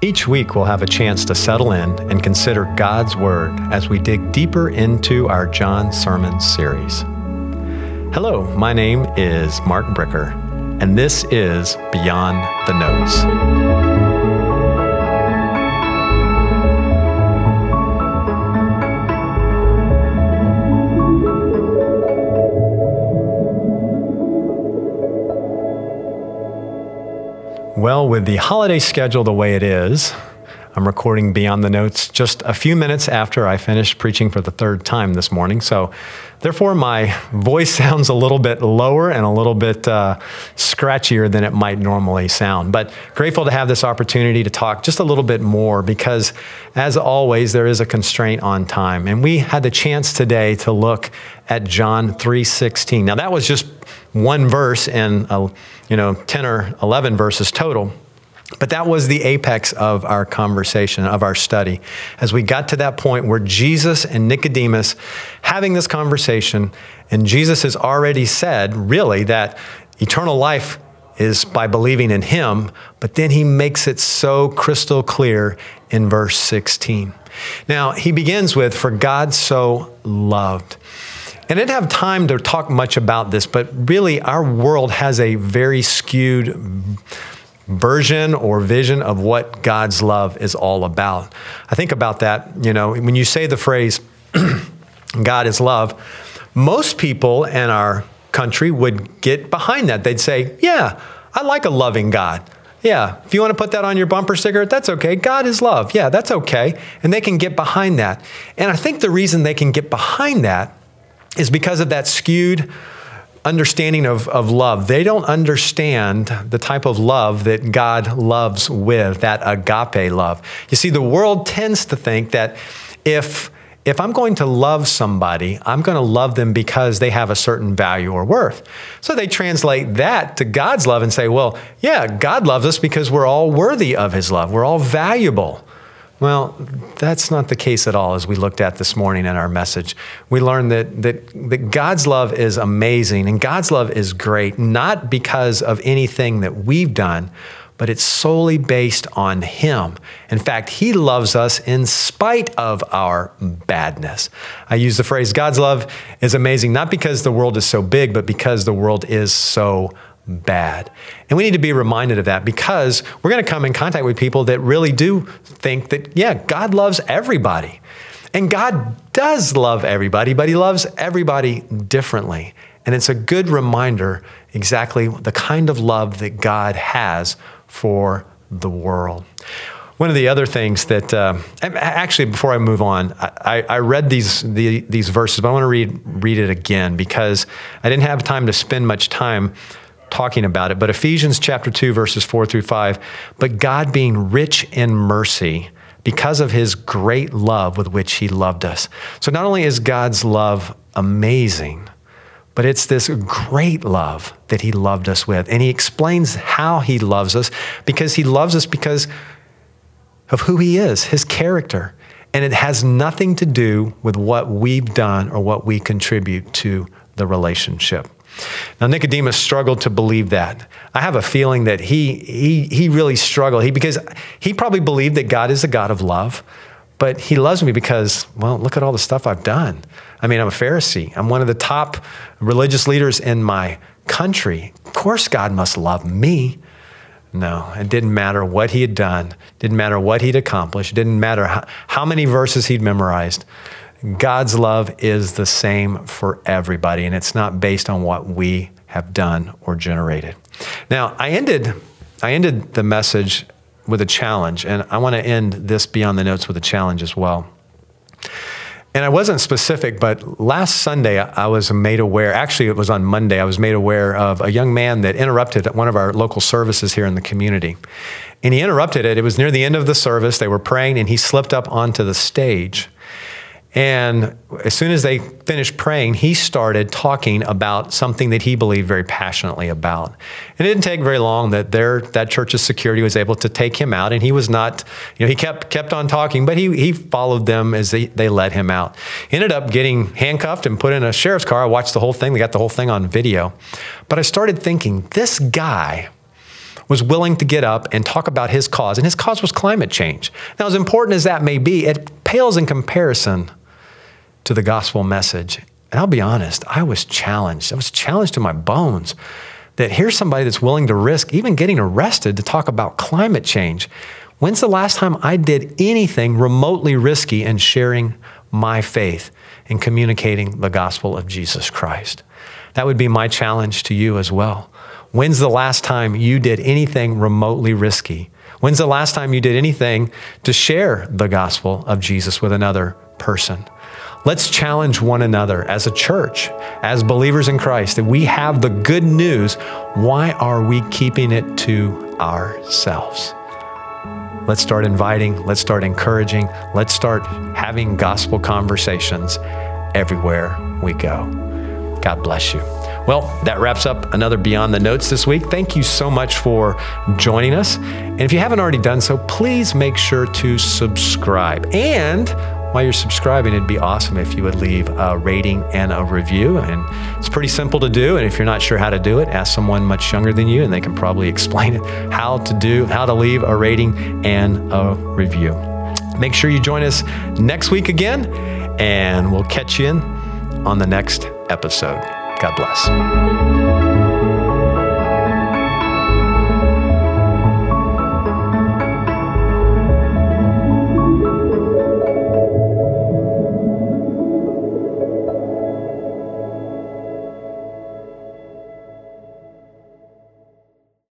Each week, we'll have a chance to settle in and consider God's Word as we dig deeper into our John Sermon series. Hello, my name is Mark Bricker, and this is Beyond the Notes. Well, with the holiday schedule the way it is, I'm recording Beyond the Notes just a few minutes after I finished preaching for the third time this morning. So, therefore, my voice sounds a little bit lower and a little bit uh, scratchier than it might normally sound. But grateful to have this opportunity to talk just a little bit more because, as always, there is a constraint on time. And we had the chance today to look at John 3:16. Now, that was just one verse in a, you know 10 or 11 verses total. But that was the apex of our conversation, of our study. As we got to that point where Jesus and Nicodemus having this conversation, and Jesus has already said, really, that eternal life is by believing in him, but then he makes it so crystal clear in verse 16. Now, he begins with, For God so loved. And I didn't have time to talk much about this, but really, our world has a very skewed version or vision of what God's love is all about. I think about that, you know, when you say the phrase, God is love, most people in our country would get behind that. They'd say, Yeah, I like a loving God. Yeah, if you want to put that on your bumper sticker, that's okay. God is love. Yeah, that's okay. And they can get behind that. And I think the reason they can get behind that is because of that skewed understanding of, of love. They don't understand the type of love that God loves with, that agape love. You see, the world tends to think that if if I'm going to love somebody, I'm going to love them because they have a certain value or worth. So they translate that to God's love and say, well, yeah, God loves us because we're all worthy of his love. We're all valuable. Well, that's not the case at all, as we looked at this morning in our message. We learned that, that, that God's love is amazing and God's love is great, not because of anything that we've done, but it's solely based on Him. In fact, He loves us in spite of our badness. I use the phrase God's love is amazing, not because the world is so big, but because the world is so bad. And we need to be reminded of that because we're going to come in contact with people that really do think that, yeah, God loves everybody. And God does love everybody, but He loves everybody differently. And it's a good reminder exactly the kind of love that God has for the world. One of the other things that, uh, actually, before I move on, I, I read these the, these verses, but I want to read read it again because I didn't have time to spend much time talking about it. But Ephesians chapter 2, verses 4 through 5. But God being rich in mercy, because of his great love with which he loved us. So not only is God's love amazing, but it's this great love that he loved us with. And he explains how he loves us because he loves us because of who he is, his character. And it has nothing to do with what we've done or what we contribute to the relationship. Now, Nicodemus struggled to believe that. I have a feeling that he, he, he really struggled he, because he probably believed that God is a God of love, but he loves me because, well, look at all the stuff I've done. I mean, I'm a Pharisee, I'm one of the top religious leaders in my country. Of course, God must love me. No, it didn't matter what he had done, didn't matter what he'd accomplished, didn't matter how, how many verses he'd memorized. God's love is the same for everybody, and it's not based on what we have done or generated. Now, I ended, I ended the message with a challenge, and I want to end this beyond the notes with a challenge as well. And I wasn't specific, but last Sunday I was made aware, actually, it was on Monday, I was made aware of a young man that interrupted one of our local services here in the community. And he interrupted it. It was near the end of the service. They were praying, and he slipped up onto the stage. And as soon as they finished praying, he started talking about something that he believed very passionately about. And it didn't take very long that their that church's security was able to take him out, and he was not, you know, he kept kept on talking, but he he followed them as they, they let him out. He ended up getting handcuffed and put in a sheriff's car. I watched the whole thing. They got the whole thing on video. But I started thinking, this guy was willing to get up and talk about his cause, and his cause was climate change. Now, as important as that may be, it pales in comparison to the gospel message. And I'll be honest, I was challenged. I was challenged to my bones that here's somebody that's willing to risk even getting arrested to talk about climate change. When's the last time I did anything remotely risky in sharing my faith and communicating the gospel of Jesus Christ? That would be my challenge to you as well. When's the last time you did anything remotely risky? When's the last time you did anything to share the gospel of Jesus with another person? Let's challenge one another as a church, as believers in Christ, that we have the good news. Why are we keeping it to ourselves? Let's start inviting, let's start encouraging, let's start having gospel conversations everywhere we go. God bless you. Well, that wraps up another Beyond the Notes this week. Thank you so much for joining us. And if you haven't already done so, please make sure to subscribe. And while you're subscribing, it'd be awesome if you would leave a rating and a review. And it's pretty simple to do. And if you're not sure how to do it, ask someone much younger than you, and they can probably explain it how to do, how to leave a rating and a review. Make sure you join us next week again, and we'll catch you in on the next episode. God bless.